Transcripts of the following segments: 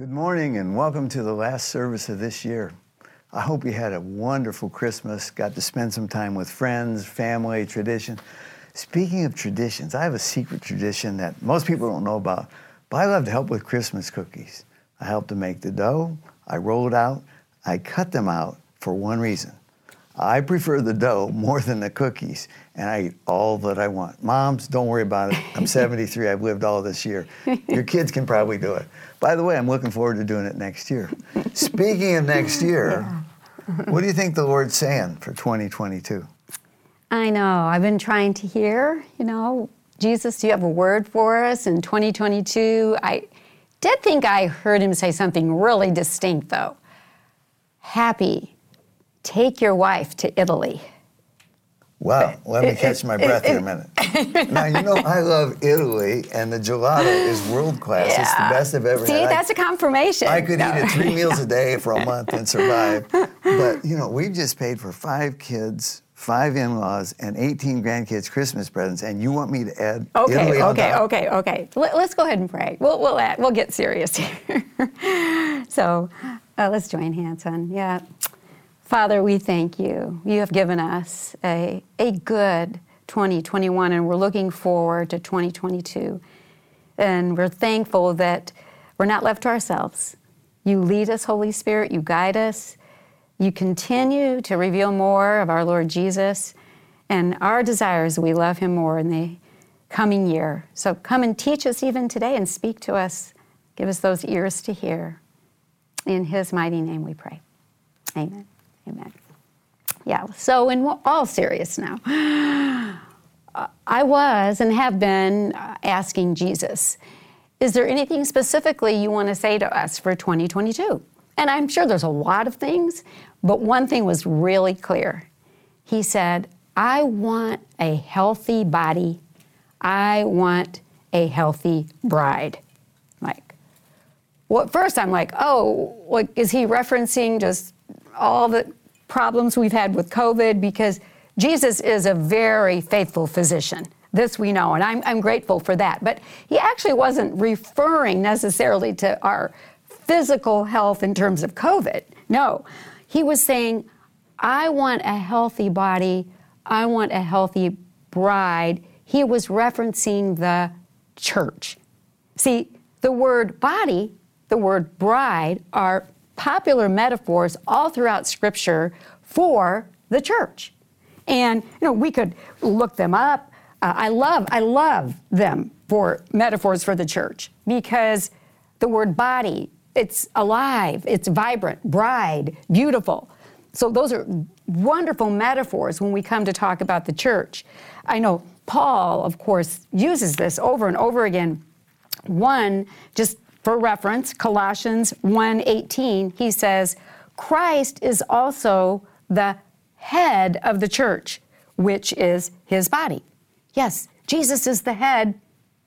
Good morning and welcome to the last service of this year. I hope you had a wonderful Christmas, got to spend some time with friends, family, tradition. Speaking of traditions, I have a secret tradition that most people don't know about, but I love to help with Christmas cookies. I help to make the dough, I roll it out, I cut them out for one reason. I prefer the dough more than the cookies, and I eat all that I want. Moms, don't worry about it. I'm 73, I've lived all this year. Your kids can probably do it. By the way, I'm looking forward to doing it next year. Speaking of next year, what do you think the Lord's saying for 2022? I know. I've been trying to hear, you know, Jesus, do you have a word for us in 2022? I did think I heard him say something really distinct, though. Happy take your wife to Italy. Wow, let me catch my breath here a minute. now, you know, I love Italy, and the gelato is world class. Yeah. It's the best I've ever See, had. See, that's a confirmation. I could no. eat it three meals a day for a month and survive. But, you know, we've just paid for five kids, five in laws, and 18 grandkids' Christmas presents, and you want me to add okay, Italy on Okay, top? okay, okay. Let, us go ahead and pray. We'll, we'll, add, we'll get serious here. so uh, let's join hands on. Yeah. Father, we thank you. You have given us a, a good 2021, and we're looking forward to 2022. And we're thankful that we're not left to ourselves. You lead us, Holy Spirit, you guide us, you continue to reveal more of our Lord Jesus, and our desires we love him more in the coming year. So come and teach us even today and speak to us. Give us those ears to hear. In his mighty name we pray. Amen. Amen. Yeah, so in all serious now, I was and have been uh, asking Jesus, is there anything specifically you want to say to us for 2022? And I'm sure there's a lot of things, but one thing was really clear. He said, I want a healthy body. I want a healthy bride. Like, well, at first I'm like, oh, like, is he referencing just all the problems we've had with COVID because Jesus is a very faithful physician. This we know, and I'm, I'm grateful for that. But he actually wasn't referring necessarily to our physical health in terms of COVID. No, he was saying, I want a healthy body, I want a healthy bride. He was referencing the church. See, the word body, the word bride are popular metaphors all throughout Scripture for the church. And you know, we could look them up. Uh, I love, I love them for metaphors for the church because the word body, it's alive, it's vibrant, bride, beautiful. So those are wonderful metaphors when we come to talk about the church. I know Paul, of course, uses this over and over again. One, just for reference, Colossians 1:18, he says, "Christ is also the head of the church, which is his body." Yes, Jesus is the head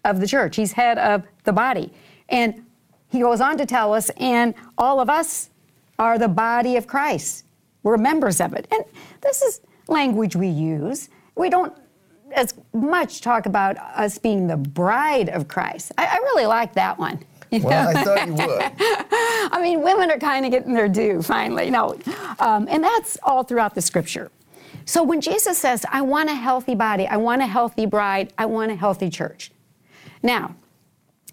of the church. He's head of the body. And he goes on to tell us, and all of us are the body of Christ. We're members of it. And this is language we use. We don't as much talk about us being the bride of Christ. I, I really like that one. Well, I thought you would. I mean, women are kind of getting their due finally. No, um, and that's all throughout the scripture. So when Jesus says, I want a healthy body, I want a healthy bride, I want a healthy church. Now,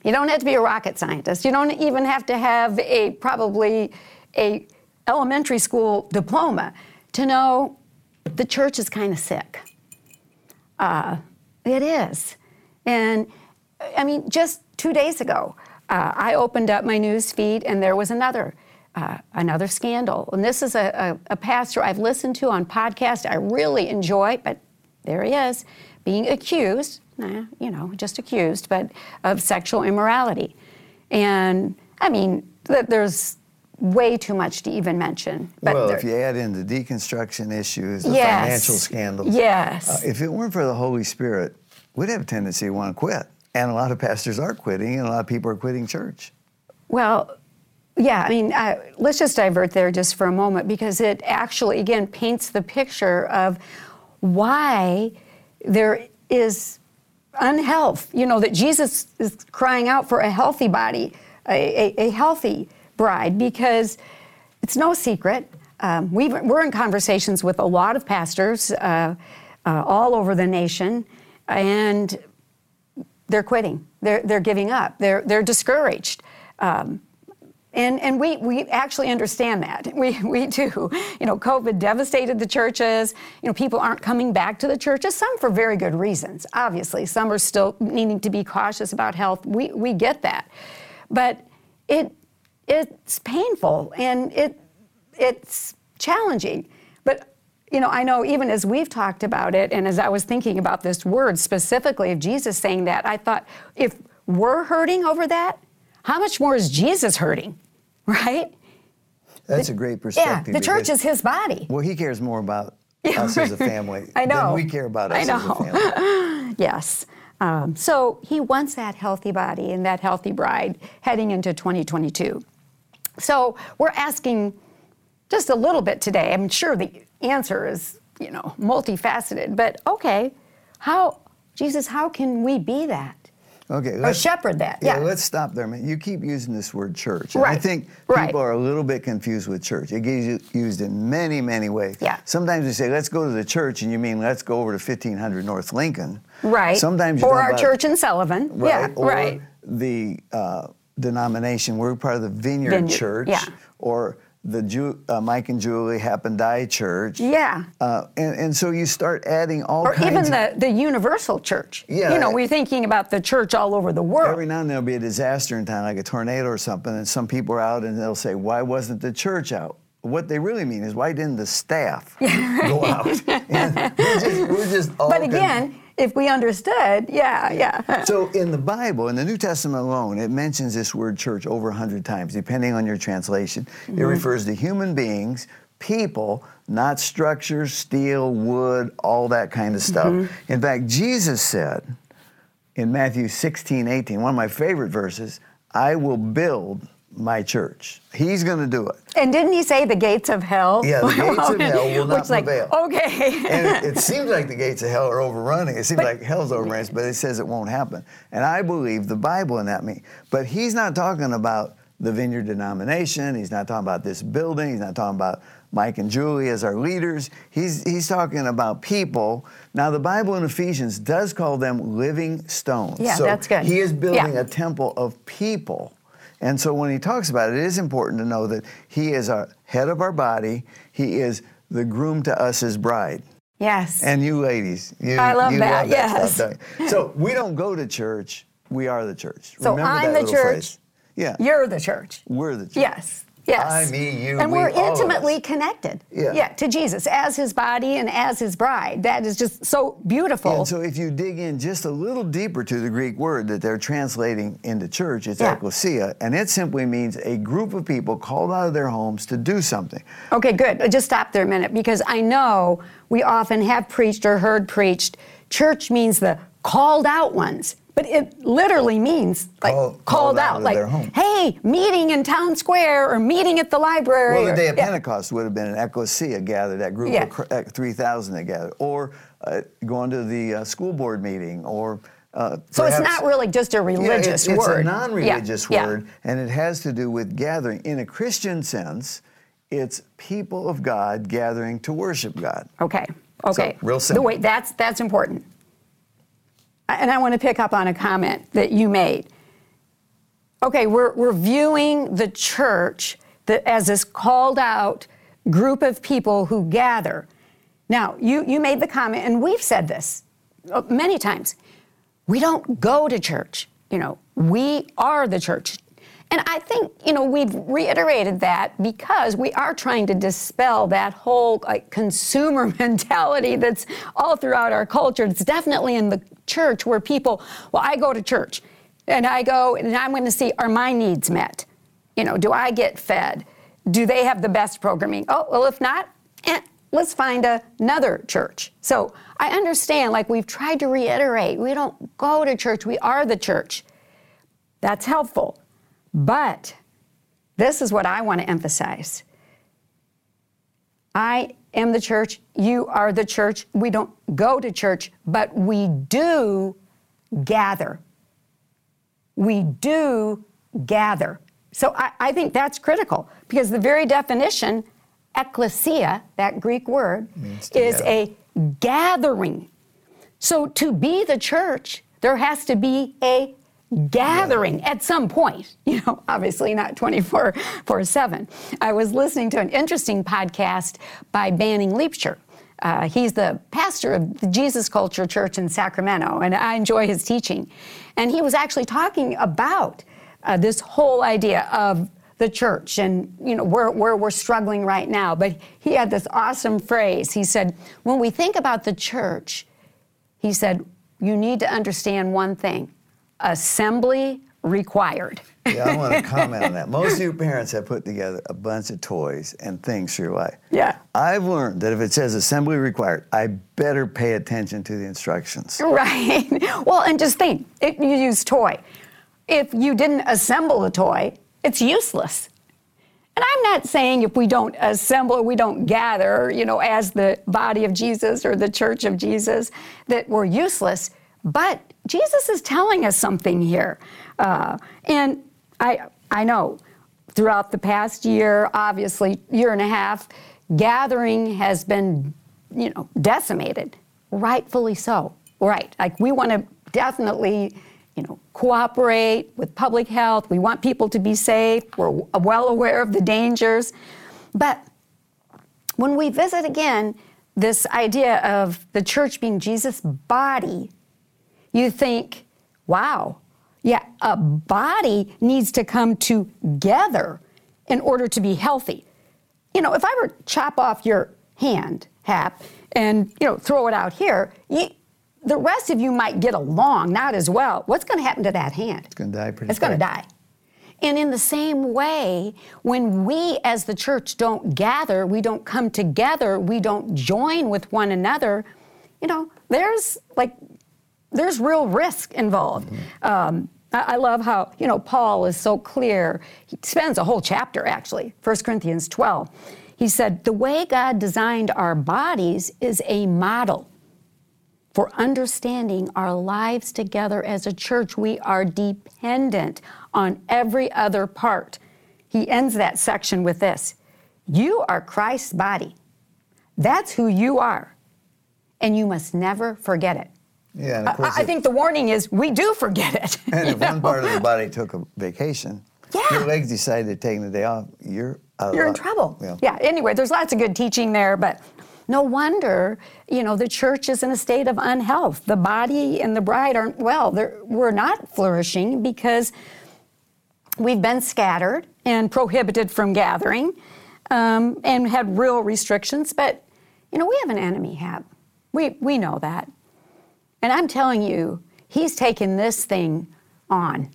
you don't have to be a rocket scientist. You don't even have to have a probably a elementary school diploma to know the church is kind of sick. Uh, it is. And I mean, just two days ago, uh, I opened up my news feed and there was another. Uh, another scandal. And this is a, a, a, pastor I've listened to on podcast. I really enjoy, but there he is, being accused, nah, you know, just accused, but of sexual immorality. And I mean, th- there's way too much to even mention. But well, if you add in the deconstruction issues, the yes, financial scandals, yes. Uh, if it weren't for the Holy Spirit, we'd have a tendency to want to quit. And a lot of pastors are quitting, and a lot of people are quitting church. Well, yeah, I mean, let's just divert there just for a moment because it actually, again, paints the picture of why there is unhealth. You know, that Jesus is crying out for a healthy body. a, a, a healthy bride because it's no secret. Um, we are in conversations with a lot of pastors uh, uh, all over the nation, and they're quitting. They're, they're giving up. They're, they're discouraged. Um, and, and we, we actually understand that. We, we do. You know, COVID devastated the churches. You know, people aren't coming back to the churches, some for very good reasons, obviously. Some are still needing to be cautious about health. We, we get that. But it, it's painful and it, it's challenging. You know, I know even as we've talked about it, and as I was thinking about this word specifically of Jesus saying that, I thought if we're hurting over that, how much more is Jesus hurting, right? That's the, a great perspective. Yeah, the church is his body. Well, he cares more about us as a family I know. than we care about us I know. as a family. yes. Um, so he wants that healthy body and that healthy bride heading into 2022. So we're asking just a little bit today. I'm sure the answer is, you know, multifaceted, but okay, how, Jesus, how can we be that? Okay, or shepherd that. Yeah, yeah, let's stop there. Man. You keep using this word church. And right. I think people right. are a little bit confused with church. It gets used in many, many ways. Yeah. Sometimes you say, let's go to the church, and you mean let's go over to 1500 North Lincoln. Right. Sometimes Or our about, church in Sullivan. Right. Yeah, or right. the uh, denomination. We're part of the Vineyard, Vineyard, Church. yeah. Or the Ju- uh, Mike and Julie Happen Die Church. Yeah. Uh, and, and so you start adding all or even the, the universal church. Yeah. You know, we're thinking about the church all over the world. Every now and then there'll be a disaster in town, like a tornado or something, and some people are out and they'll say, Why wasn't the church out? What they really mean is, why didn't the staff go out? We're just, we're just all but con- again, if we understood, yeah, yeah. So in the Bible, in the New Testament alone, it mentions this word church over 100 times, depending on your translation. Mm-hmm. It refers to human beings, people, not structures, steel, wood, all that kind of stuff. Mm-hmm. In fact, Jesus said in Matthew 16, 18, one of my favorite verses, I will build my church. He's going to do it. And didn't he say the gates of hell? Yeah, the gates of hell will not Which, like, prevail. okay. and it, it seems like the gates of hell are overrunning. It seems But- like hell's overrunning, but it says it won't happen. And I believe the Bible in that me. But he's not talking about the Vineyard denomination. He's not talking about this building. He's not talking about Mike and Julie as our leaders. He's, he's talking about people. Now, the Bible in Ephesians does call them living stones. Yeah, so that's good. He is building Yeah. a temple of people. And so when he talks about it, it is important to know that he is our head of our body. He is the groom to us as bride. yes. And you ladies, you, I love you that, love that yes. stuff, you? So we don't go to church, we are the church. So Remember I'm the church. Phrase. Yeah. You're the church. we're the church. Yes. Yes. I, me, you, and we, are all of us. intimately connected. Yeah. Yeah, to Jesus as his body and as his bride. That is just so beautiful. And so if you dig in just a little deeper to the Greek word that they're translating into church, it's Yeah. ecclesia, and it simply means a group of people called out of their homes to do something. Okay, good. Uh, Just stop there a minute because I know we often have preached or heard preached. Church means the called out ones, but it literally means like Call- called, called out out, like hey, meeting in town square or meeting at the library. Well, the or- day of yeah. Pentecost would have been an ecclesia gathered, that group Yeah. of uh, 3,000 that gathered, or uh, going to the uh, school board meeting, or uh, So it's not really just a Yeah, religious it's, it's word. a non-religious Yeah, yeah. word, and it has to do with gathering. In a Christian sense, it's people of God gathering to worship God. Okay. Okay. real The simple. way that's that's important. And I want to pick up on a comment that you made. Okay, we're we're viewing the church that as this called out group of people who gather. Now, you you made the comment, and we've said this uh, many times. We don't go to church. You know, we are the church. And I think, you know, we've reiterated that because we are trying to dispel that whole like consumer mentality that's all throughout our culture. It's definitely in the church where people, well, I go to church and I go and I'm going to see are my needs met? You know, do I get fed? Do they have the best programming? Oh, well, if not, eh, let's find another church. So I understand, like we've tried to reiterate, we don't go to church, we are the church. That's helpful. But this is what I want to emphasize. I am the church, you are the church. We don't go to church, but we do gather. We do gather. So I, I think that's critical because the very definition, ecclesia, that Greek word, is a gathering. So to be the church, there has to be a gathering at some point, you know, obviously not 24 4 7. I was listening to an interesting podcast by Banning Liebscher. Uh, he's the pastor of the Jesus Culture Church in Sacramento, and I enjoy his teaching. And he was actually talking about uh, this whole idea of the church and you know where, where we're struggling right now but he had this awesome phrase he said when we think about the church he said you need to understand one thing assembly required. yeah, I want to comment on that. Most of you parents have put together a bunch of toys and things for your life. Yeah. I've learned that if it says assembly required, I better pay attention to the instructions. Right. Well, and just think, it, you use toy. If you didn't assemble the toy, it's useless. And I'm not saying if we don't assemble, we don't gather, you know, as the body of Jesus or the church of Jesus, that we're useless. But Jesus is telling us something here. Uh, and I, I know throughout the past year, obviously, year and a half, gathering has been, you know, decimated, rightfully so. Right. Like we want to definitely, you know, cooperate with public health. We want people to be safe. We're well aware of the dangers. But when we visit again this idea of the church being Jesus' body, you think, wow, yeah, a body needs to come together in order to be healthy. You know, if I were to chop off your hand, Hap, and you know, throw it out here, you, the rest of you might get along, not as well. What's going to happen to that hand? It's going to die pretty It's going to die. And in the same way, when we as the church don't gather, we don't come together, we don't join with one another, you know, there's like there's real risk involved. Mm-hmm. Um, I, I love how, you know, Paul is so clear. He spends a whole chapter, actually, 1 Corinthians 12. He said, The way God designed our bodies is a model for understanding our lives together as a church. We are dependent on every other part. He ends that section with this You are Christ's body. That's who you are. And you must never forget it. Yeah, and of course, I, I think the warning is we do forget it. And if one part of the body took a vacation, yeah. your legs decided to take the day off, you're out You're in trouble. Yeah. yeah. Anyway, there's lots of good teaching there, but no wonder, you know, the church is in a state of unhealth. The body and the bride aren't well. They're, we're not flourishing because we've been scattered and prohibited from gathering um, and had real restrictions. But, you know, we have an enemy, Hap. We, we know that. And I'm telling you, he's taken this thing on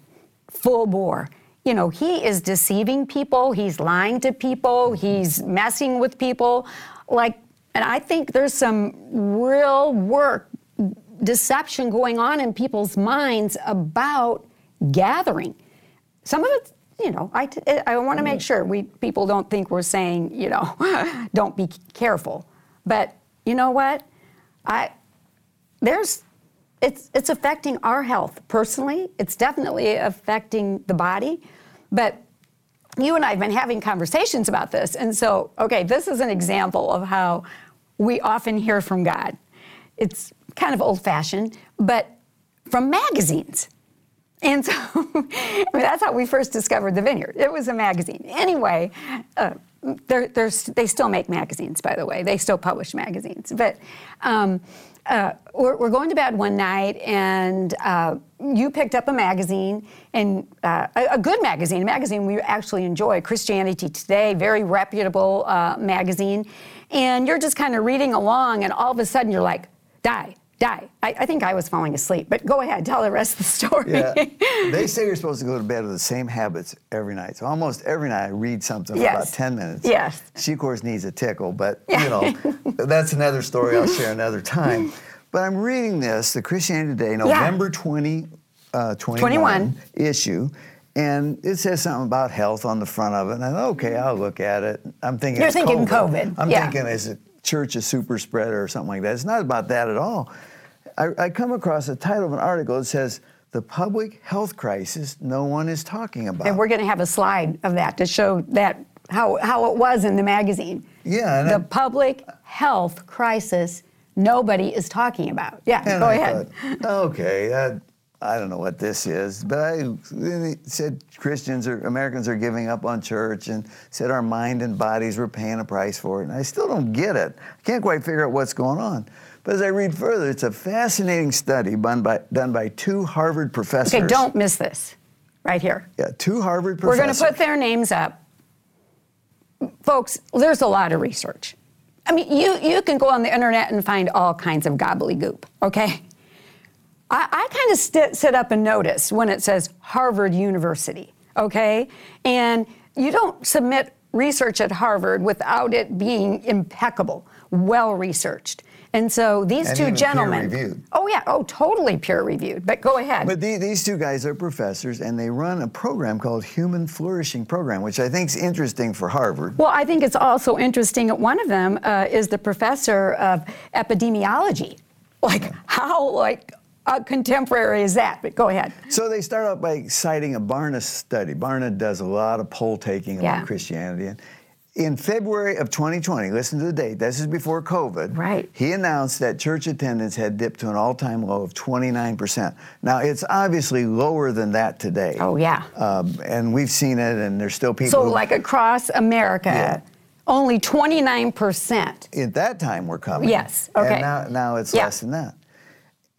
full bore. You know, he is deceiving people, he's lying to people, he's messing with people. Like, and I think there's some real work, deception going on in people's minds about gathering. Some of it, you know, I, I want to make sure we people don't think we're saying, you know, don't be careful. But you know what? I there's it's, it's affecting our health personally. It's definitely affecting the body. But you and I have been having conversations about this. And so, okay, this is an example of how we often hear from God. It's kind of old fashioned, but from magazines. And so I mean, that's how we first discovered the vineyard. It was a magazine. Anyway, uh, they're, they're, they still make magazines, by the way. They still publish magazines. But um, uh, we're, we're, going to bed one night, and uh, you picked up a magazine, and uh, a, a, good magazine, a magazine we actually enjoy, Christianity Today, very reputable uh, magazine. And you're just kind of reading along, and all of a sudden you're like, die, die. I, I, think I was falling asleep, but go ahead, tell the rest of the story. Yeah. they say you're supposed to go to bed with the same habits every night. So almost every night I read something for about 10 minutes. Yes. She, of course, needs a tickle, but, you know, that's another story I'll share another time. But I'm reading this, the Christianity Today, November yeah. 20, uh, 21, 21 issue. And it says something about health on the front of it. And I thought, okay, I'll look at it. I'm thinking You're it's thinking COVID. COVID. I'm yeah. thinking is it church a super spreader or something like that. It's not about that at all. I, I come across the title of an article that says, the public health crisis no one is talking about. And we're going to have a slide of that to show that how, how it was in the magazine. Yeah, The I- public health crisis nobody is talking about. Yeah, go I ahead. thought, okay, uh, I don't know what this is, but I said Christians or Americans are giving up on church and said our mind and bodies were paying a price for it. And I still don't get it. I can't quite figure out what's going on. But as I read further, it's a fascinating study done by, done by two Harvard professors. Okay, don't miss this right here. Yeah, two Harvard professors. We're going to put their names up. Folks, there's a lot of research. I mean, you, you can go on the internet and find all kinds of gobbledygook, okay? I, I kind of st- sit up and notice when it says Harvard University, okay? And you don't submit research at Harvard without it being impeccable, well researched. And so these And two gentlemen. Oh, yeah, oh, totally peer reviewed. But go ahead. But the, these two guys are professors, and they run a program called Human Flourishing Program, which I think is interesting for Harvard. Well, I think it's also interesting that one of them uh, is the professor of epidemiology. Like, how like uh, contemporary is that? But go ahead. So they start out by citing a Barna study. Barna does a lot of poll taking Yeah. about Christianity. And in February of 2020, listen to the date, this is before COVID, Right. he announced that church attendance had dipped to an all time low of 29%. Now, it's obviously lower than that today. Oh, yeah. Um, and we've seen it, and there's still people So, who, like across America, Yeah. only 29%. at that time we're coming. Yes, okay. And now, now it's Yeah. less than that.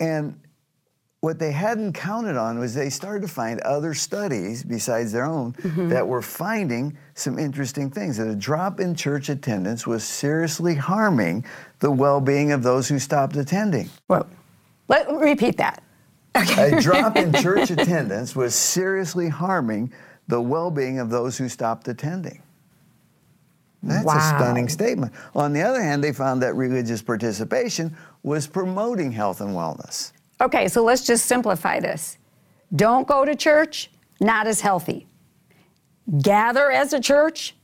And what they hadn't counted on was they started to find other studies besides their own Mm-hmm. that were finding some interesting things. That a drop in church attendance was seriously harming the well being of those who stopped attending. Well, let me repeat that. A drop in church attendance was seriously harming the well being of those who stopped attending. That's a stunning statement. On the other hand, they found that religious participation was promoting health and wellness. Okay, so let's just simplify this. Don't go to church, not as healthy. Gather as a church,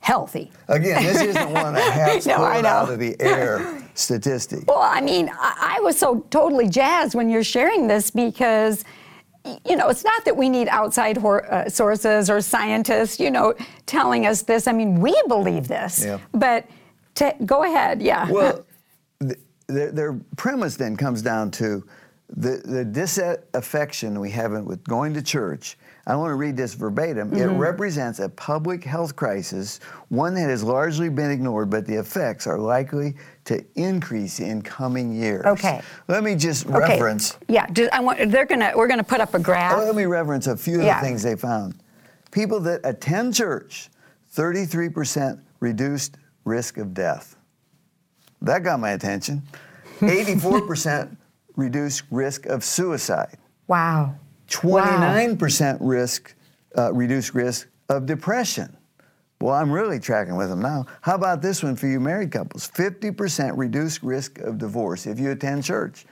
healthy. Again, this isn't one I have No, pulled out of the air statistic. Well, I mean, I, I was so totally jazzed when you're sharing this because, you know, it's not that we need outside hor- uh, sources or scientists, you know, telling us this. I mean, we believe this. Yeah. But to, go ahead, yeah. Well, their, their premise then comes down to the, the disaffection we have with going to church. I want to read this verbatim. It Mm-hmm. represents a public health crisis, one that has largely been ignored, but the effects are likely to increase in coming years. Okay. Let me just okay. reference. Yeah, I want, they're gonna, we're going to put up a graph. Let me reference a few of Yeah. the things they found. People that attend church, 33% reduced risk of death. That got my attention. 84% reduced risk of suicide. wow. 29% risk, uh, reduced risk of depression. Well, I'm really tracking with them now. How about this one for you married couples? 50% reduced risk of divorce if you attend church.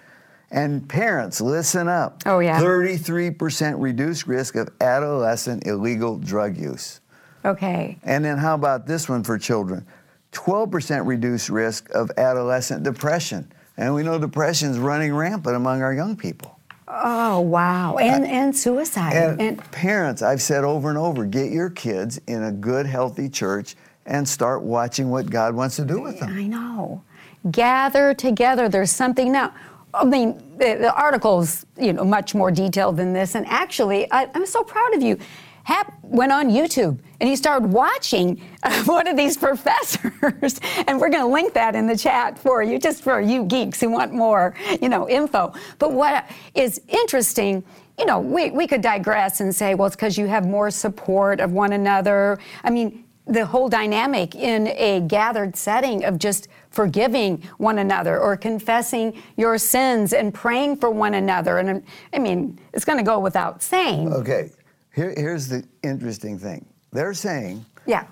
And parents, listen up. Oh, yeah. 33% reduced risk of adolescent illegal drug use. Okay. And then how about this one for children? 12% reduced risk of adolescent depression. And we know depression is running rampant among our young people. Oh, wow. And, and suicide. And, parents, I've said over and over, get your kids in a good, healthy church and start watching what God wants to do with them. I know. Gather together. There's something now. I mean, the, the article's you know much more detailed than this, and actually, I, I'm so proud of you. Hap went on YouTube and he started watching uh, one of these professors, and we're going to link that in the chat for you, just for you geeks who want more, you know, info. But what is interesting, you know, we, we could digress and say, well, it's because you have more support of one another. I mean, the whole dynamic in a gathered setting of just forgiving one another or confessing your sins and praying for one another. And I mean, it's going to go without saying. Okay, Here, here's the interesting thing. They're saying Yeah.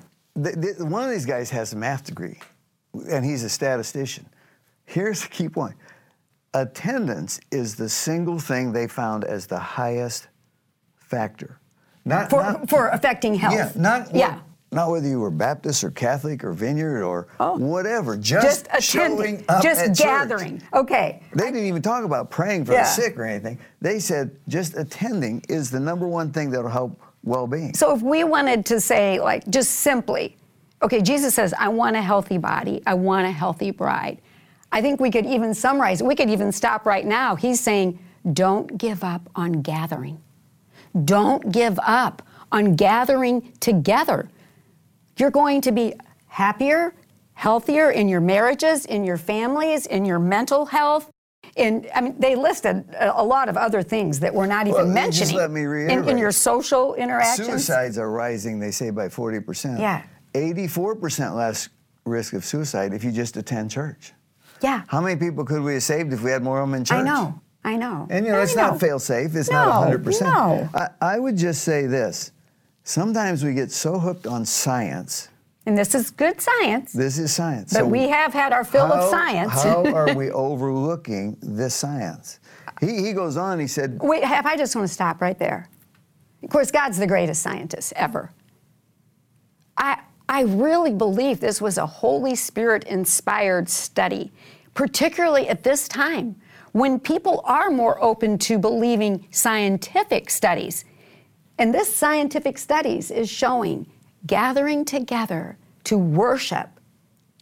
th- th- one of these guys has a math degree, and he's a statistician. Here's the key point attendance is the single thing they found as the highest factor. Not, For, not- for affecting health. Yeah, not what Yeah. not whether you were Baptist or Catholic or Vineyard or Oh. whatever, just, Just showing attending, up just at church. gathering. Okay. They didn't even talk about praying for Yeah. the sick or anything. They said just attending is the number one thing that'll help well-being. So if we wanted to say, like, just simply, okay, Jesus says, I want a healthy body, I want a healthy bride. I think we could even summarize, we could even stop right now. He's saying, don't give up on gathering. Don't give up on gathering together. You're going to be happier, healthier in your marriages, in your families, in your mental health. In, I mean, they listed a, a lot of other things that we're not even Well, mentioning. just let me in, in your social interactions. Suicides are rising, they say, by 40%. Yeah. 84% less risk of suicide if you just attend church. Yeah. How many people could we have saved if we had more of them in church? I know. I know. And you know, I it's know. not fail safe, it's No, not 100%. no. I, I would just say this sometimes we get so hooked on science. And this is good science. This is science. But we have had our fill how, of science. how are we overlooking this science? He, he goes on, he said, Wait, if I just want to stop right there. Of course, God's the greatest scientist ever. I, I really believe this was a Holy Spirit inspired study, particularly at this time when people are more open to believing scientific studies. And this scientific studies is showing gathering together to worship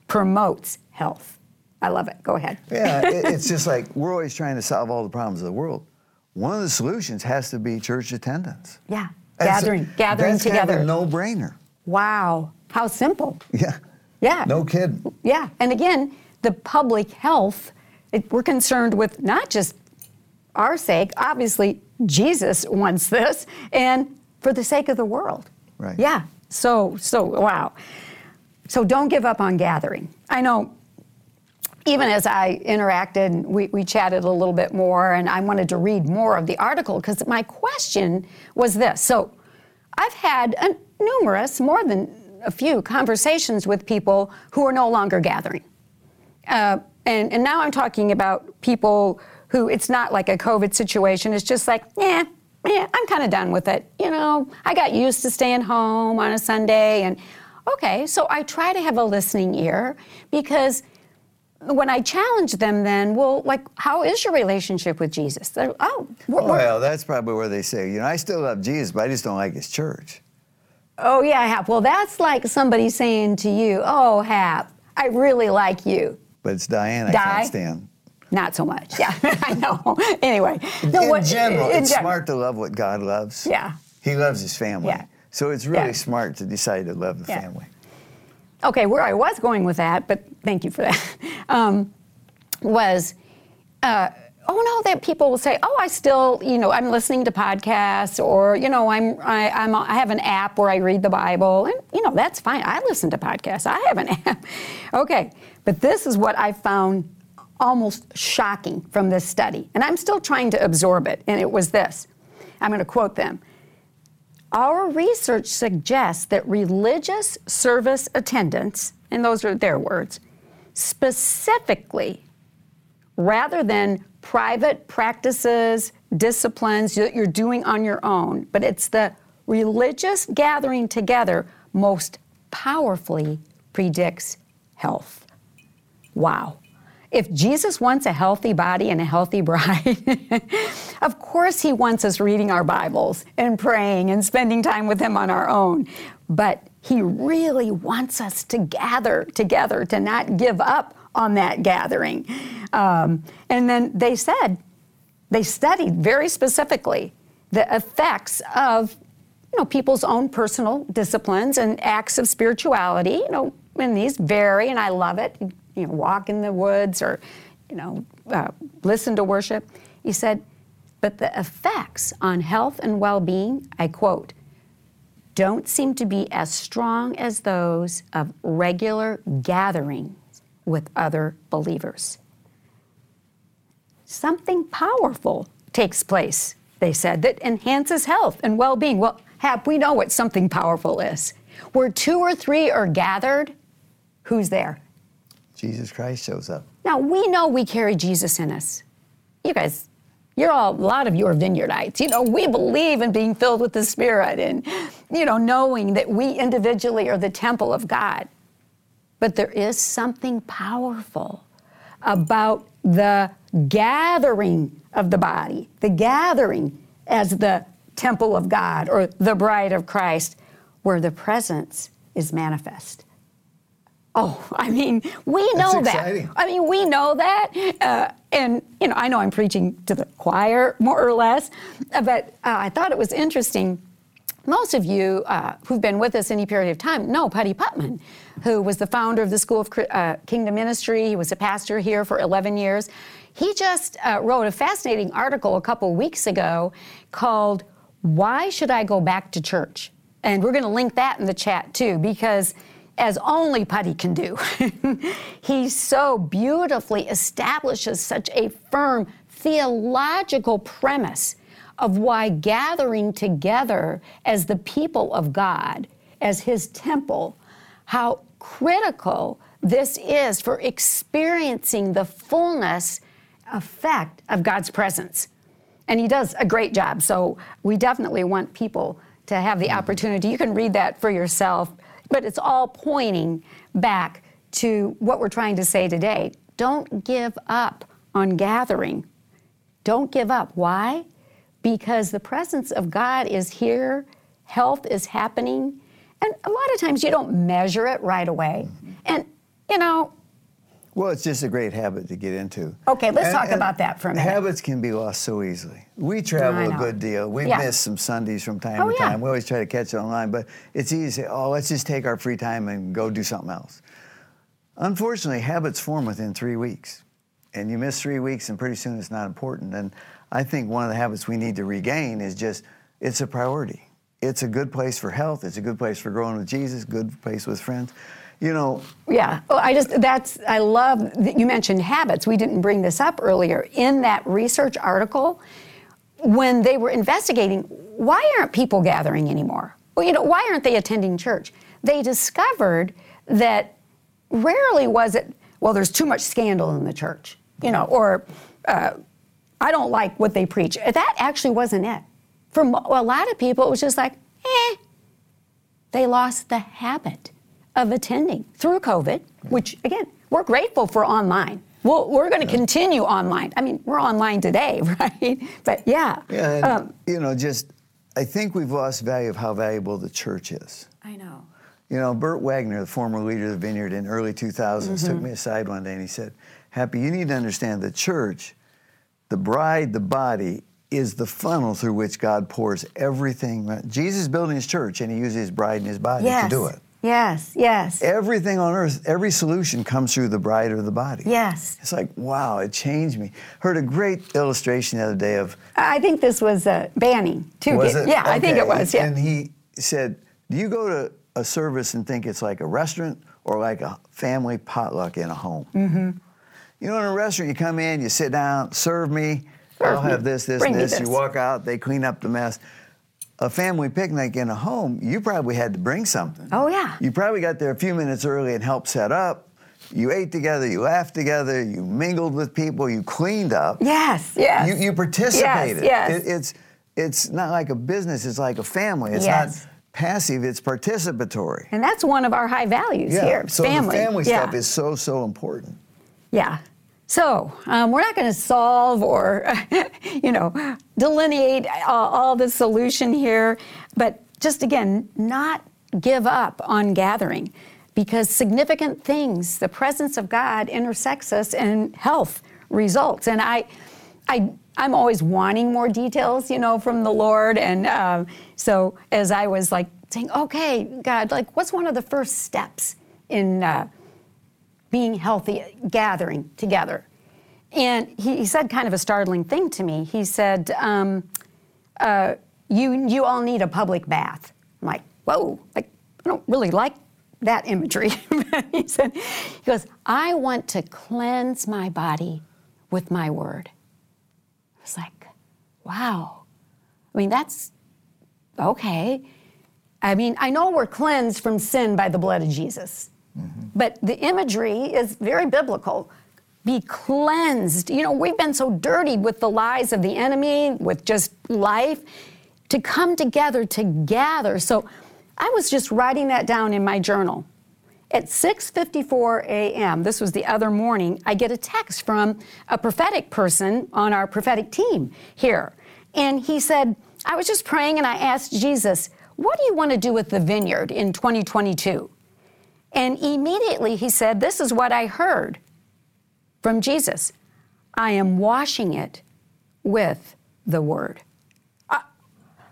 promotes health. I love it. Go ahead. Yeah, it, it's just like we're always trying to solve all the problems of the world. One of the solutions has to be church attendance. Yeah. That's- Gathering, gathering that's together. Kind of a no-brainer. Wow. How simple. Yeah. Yeah. No kidding. Yeah. And again, the public health, it, we're concerned with not just our sake, obviously, Jesus wants this, and for the sake of the world. Right. Yeah. So, so, wow. So don't give up on gathering. I know even as I interacted, we, we chatted a little bit more, and I wanted to read more of the article because my question was this. So I've had a, numerous, more than a few, conversations with people who are no longer gathering. Uh, and, and now I'm talking about people who it's not like a COVID situation. It's just like, yeah, yeah, I'm kind of done with it. You know, I got used to staying home on a Sunday. And okay, so I try to have a listening ear because when I challenge them, then, well, like, how is your relationship with Jesus? They're, oh, we're, we're- Well, that's probably where they say, you know, I still love Jesus, but I just don't like his church. oh, yeah, Hap. Well, that's like somebody saying to you, oh, Hap, I really like you. But it's Dianne I Di? can't stand. Not so much. Yeah, I know. anyway, In what- general, in it's gen- smart to love what God loves. Yeah. He loves his family. Yeah. So it's really Yeah. smart to decide to love the Yeah. family. Okay, where I was going with that, but thank you for that, um, was, uh, oh no, that people will say, oh, I still, you know, I'm listening to podcasts, or you know, I'm, I, I'm, I have an app where I read the Bible, and you know, that's fine. I listen to podcasts. I have an app. okay, but this is what I found almost shocking from this study, and I'm still trying to absorb it. And it was this. I'm going to quote them. Our research suggests that religious service attendance, and those are their words, specifically, rather than private practices, disciplines that you're doing on your own, but it's the religious gathering together most powerfully predicts health. Wow. If Jesus wants a healthy body and a healthy bride, of course he wants us reading our Bibles and praying and spending time with him on our own. But he really wants us to gather together, to not give up on that gathering. Um, and then they said, they studied very specifically the effects of you know people's own personal disciplines and acts of spirituality you know and these vary and i love it you know walk in the woods or you know uh, listen to worship he said but the effects on health and well-being i quote don't seem to be as strong as those of regular gatherings with other believers something powerful takes place, they said, that enhances health and well being. Well, Hap, we know what something powerful is. Where two or three are gathered, who's there? Jesus Christ shows up. Now, we know we carry Jesus in us. You guys, You're all, a lot of you are vineyardites. You know, we believe in being filled with the Spirit and, you know, knowing that we individually are the temple of God. But there is something powerful about the gathering of the body, the gathering as the temple of God or the bride of Christ, where the presence is manifest. Oh, I mean, we know that. Exciting. I mean, we know that. Uh, and, you know, I know I'm preaching to the choir more or less, but uh, I thought it was interesting. Most of you uh, who've been with us any period of time know Putty Putman, who was the founder of the School of uh, Kingdom Ministry. He was a pastor here for 11 years. He just uh, wrote a fascinating article a couple weeks ago called Why Should I Go Back to Church? And we're going to link that in the chat too, because as only Putty can do. he so beautifully establishes such a firm theological premise of why gathering together as the people of God, as his temple, how critical this is for experiencing the fullness effect of God's presence. And he does a great job. So we definitely want people to have the mm-hmm. opportunity. You can read that for yourself but it's all pointing back to what we're trying to say today. Don't give up on gathering. Don't give up. Why? Because the presence of God is here, health is happening, and a lot of times you don't measure it right away. And, you know, well, it's just a great habit to get into. Okay, let's and, talk and about that for a minute. Habits can be lost so easily. We travel a good deal. We yeah. miss some Sundays from time oh, to time. Yeah. We always try to catch it online, but it's easy to say, oh, let's just take our free time and go do something else. Unfortunately, habits form within three weeks. And you miss three weeks, and pretty soon it's not important. And I think one of the habits we need to regain is just it's a priority. It's a good place for health, it's a good place for growing with Jesus, good place with friends you know. Yeah, I just, that's, I love that you mentioned habits. We didn't bring this up earlier. In that research article, when they were investigating, why aren't people gathering anymore? Well, you know, why aren't they attending church? They discovered that rarely was it, well, there's too much scandal in the church, you know, or uh, I don't like what they preach. That actually wasn't it. For a lot of people, it was just like, eh, they lost the habit of attending through COVID, which again, we're grateful for online. Well, we're going to yeah. continue online. I mean, we're online today, right? But yeah. Yeah, and, um, you know, just I think we've lost value of how valuable the church is. I know. You know, Bert Waggoner, the former leader of the Vineyard in early 2000s, mm-hmm. took me aside one day and he said, Happy, you need to understand the church, the bride, the body, is the funnel through which God pours everything. Jesus is building his church and he uses his bride and his body yes. to do it. Yes, yes. Everything on earth, every solution comes through the bride or the body. Yes. It's like, wow, it changed me. Heard a great illustration the other day of. I think this was uh, Banning, too. Was it? Yeah, okay. I think it was, yeah. And he said, Do you go to a service and think it's like a restaurant or like a family potluck in a home? Mm-hmm. You know, in a restaurant, you come in, you sit down, serve me, serve I'll me. have this, this, Bring this. this. You walk out, they clean up the mess a family picnic in a home, you probably had to bring something. Oh, yeah. You probably got there a few minutes early and helped set up. You ate together, you laughed together, you mingled with people, you cleaned up. Yes, yes. You, you participated. Yes, yes. It, it's, it's not like a business, it's like a family. It's yes. not passive, it's participatory. And that's one of our high values yeah. here so family. the family yeah. stuff is so, so important. Yeah. So um, we're not going to solve or, you know, delineate all, all the solution here, but just again, not give up on gathering because significant things, the presence of God intersects us and health results. And I, I, I'm always wanting more details, you know, from the Lord. And uh, so as I was like saying, okay, God, like, what's one of the first steps in uh, being healthy, gathering together. And he, he, said kind of a startling thing to me. He said, um, uh, you, you all need a public bath. I'm like, whoa, like, I don't really like that imagery. he said, he goes, I want to cleanse my body with my word. I was like, wow. I mean, that's okay. I mean, I know we're cleansed from sin by the blood of Jesus. Mm-hmm. But the imagery is very biblical. be cleansed. You know, we've been so dirty with the lies of the enemy, with just life, to come together to gather. So I was just writing that down in my journal. At 6:54 a.m., this was the other morning, I get a text from a prophetic person on our prophetic team here. And he said, I was just praying and I asked Jesus, what do you want to do with the vineyard in 2022? And immediately he said, This is what I heard from Jesus I am washing it with the word. I,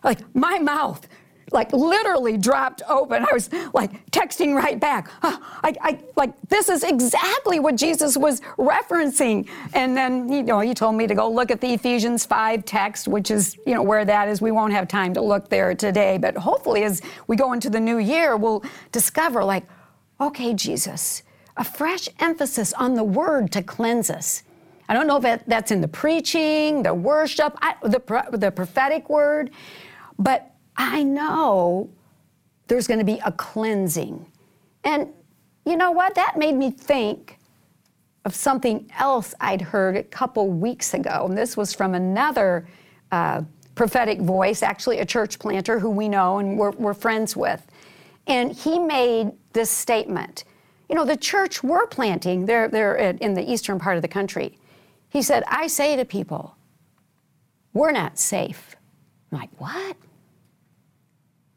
like my mouth like literally dropped open. I was like texting right back. Uh, I, I, like this is exactly what Jesus was referencing. And then you know he told me to go look at the Ephesians five text, which is you know where that is. We won't have time to look there today, but hopefully as we go into the new year, we'll discover like, okay, Jesus, a fresh emphasis on the word to cleanse us. I don't know if that's in the preaching, the worship, I, the, the prophetic word, but I know there's going to be a cleansing. And you know what? That made me think of something else I'd heard a couple weeks ago. And this was from another uh, prophetic voice, actually a church planter who we know and we're, we're friends with. And he made this statement. You know, the church we're planting, they're, they're in the eastern part of the country. He said, I say to people, we're not safe. I'm like, what?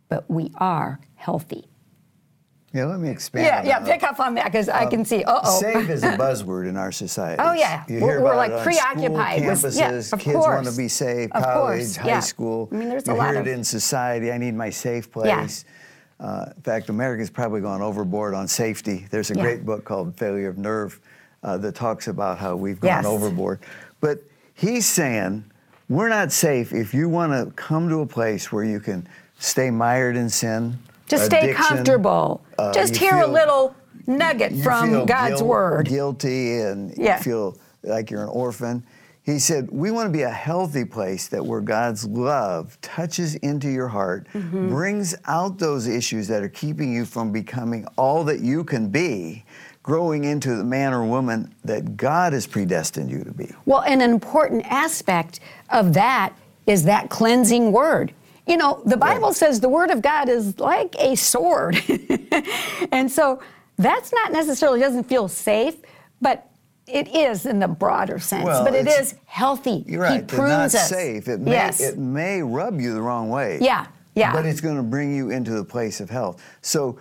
but we are healthy. Yeah, let me expand. Yeah, yeah, pick up on that because I can see. Uh oh. Safe is a buzzword in our society. Oh yeah, you hear we're, like preoccupied campuses, with yeah, of kids course. want to be safe. Of college, course, high yeah. school. I mean, there's you a lot hear of it in society. I need my safe place. Yeah. Uh, in fact, America's probably gone overboard on safety. There's a Yeah. great book called Failure of Nerve uh, that talks about how we've gone Yes. overboard. But he's saying we're not safe if you want to come to a place where you can stay mired in sin. Just stay comfortable. uh, Just hear a little nugget from feel God's guilt- word. Guilty and Yeah. you feel like you're an orphan. He said, We want to be a healthy place that where God's love touches into your heart, Mm-hmm. brings out those issues that are keeping you from becoming all that you can be, growing into the man or woman that God has predestined you to be. Well, and an important aspect of that is that cleansing word. You know, the Bible says the word of God is like a sword. and so that's not necessarily doesn't feel safe, but it is in the broader sense. Well, but it's- healthy. You're right. He They're prunes not us. safe. It may, yes. it may rub you the wrong way. Yeah, yeah. But it's going to bring you into the place of health. So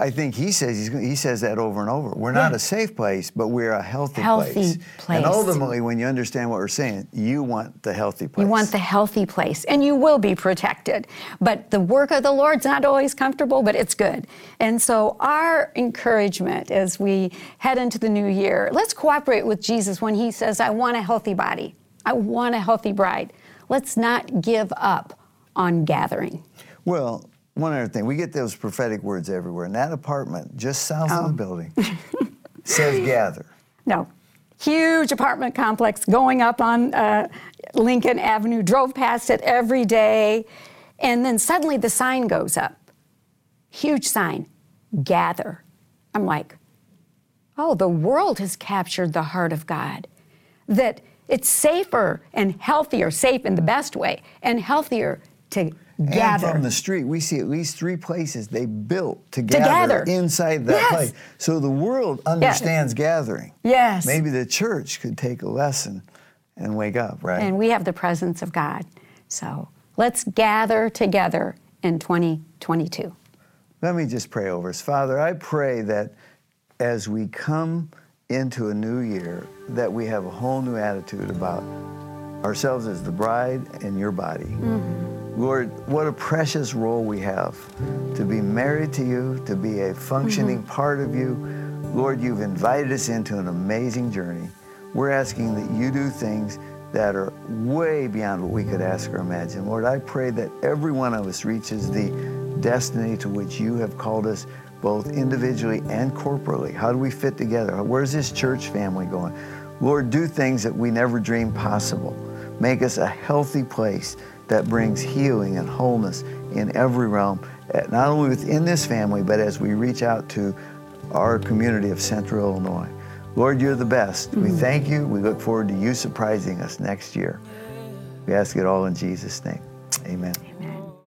I think he says he's, he says that over and over. We're not Yeah. a safe place, but we're a healthy, Healthy place. place. And ultimately, when you understand what we're saying, you want the healthy place. You want the healthy place, and you will be protected. But the work of the Lord's not always comfortable, but it's good. And so, our encouragement as we head into the new year, let's cooperate with Jesus when He says, I want a healthy body, I want a healthy bride. Let's not give up on gathering. Well, one other thing, we get those prophetic words everywhere. And that apartment just south Oh. of the building says gather. No. Huge apartment complex going up on uh, Lincoln Avenue. Drove past it every day. And then suddenly the sign goes up. Huge sign gather. I'm like, oh, the world has captured the heart of God. That it's safer and healthier, safe in the best way, and healthier to gather. And from the street, we see at least three places they built to gather, gather. inside that Yes. place. So the world understands gathering. Yes. Maybe the church could take a lesson and wake up, right? and we have the presence of God. So let's gather together in 2022. Let me just pray over us. Father, I pray that as we come into a new year, that we have a whole new attitude about ourselves as the bride and your body. Mm-hmm. Lord, what a precious role we have to be married to you, to be a functioning mm-hmm. part of you. Lord, you've invited us into an amazing journey. We're asking that you do things that are way beyond what we could ask or imagine. Lord, I pray that every one of us reaches the destiny to which you have called us both individually and corporately. How do we fit together? Where's this church family going? Lord, do things that we never dreamed possible. Make us a healthy place that brings healing and wholeness in every realm, eh, not only within this family, but as we reach out to our community of Central Illinois. Lord, you're the best. We thank you. We look forward to you surprising us next year. We ask it all in Jesus' name. Amen.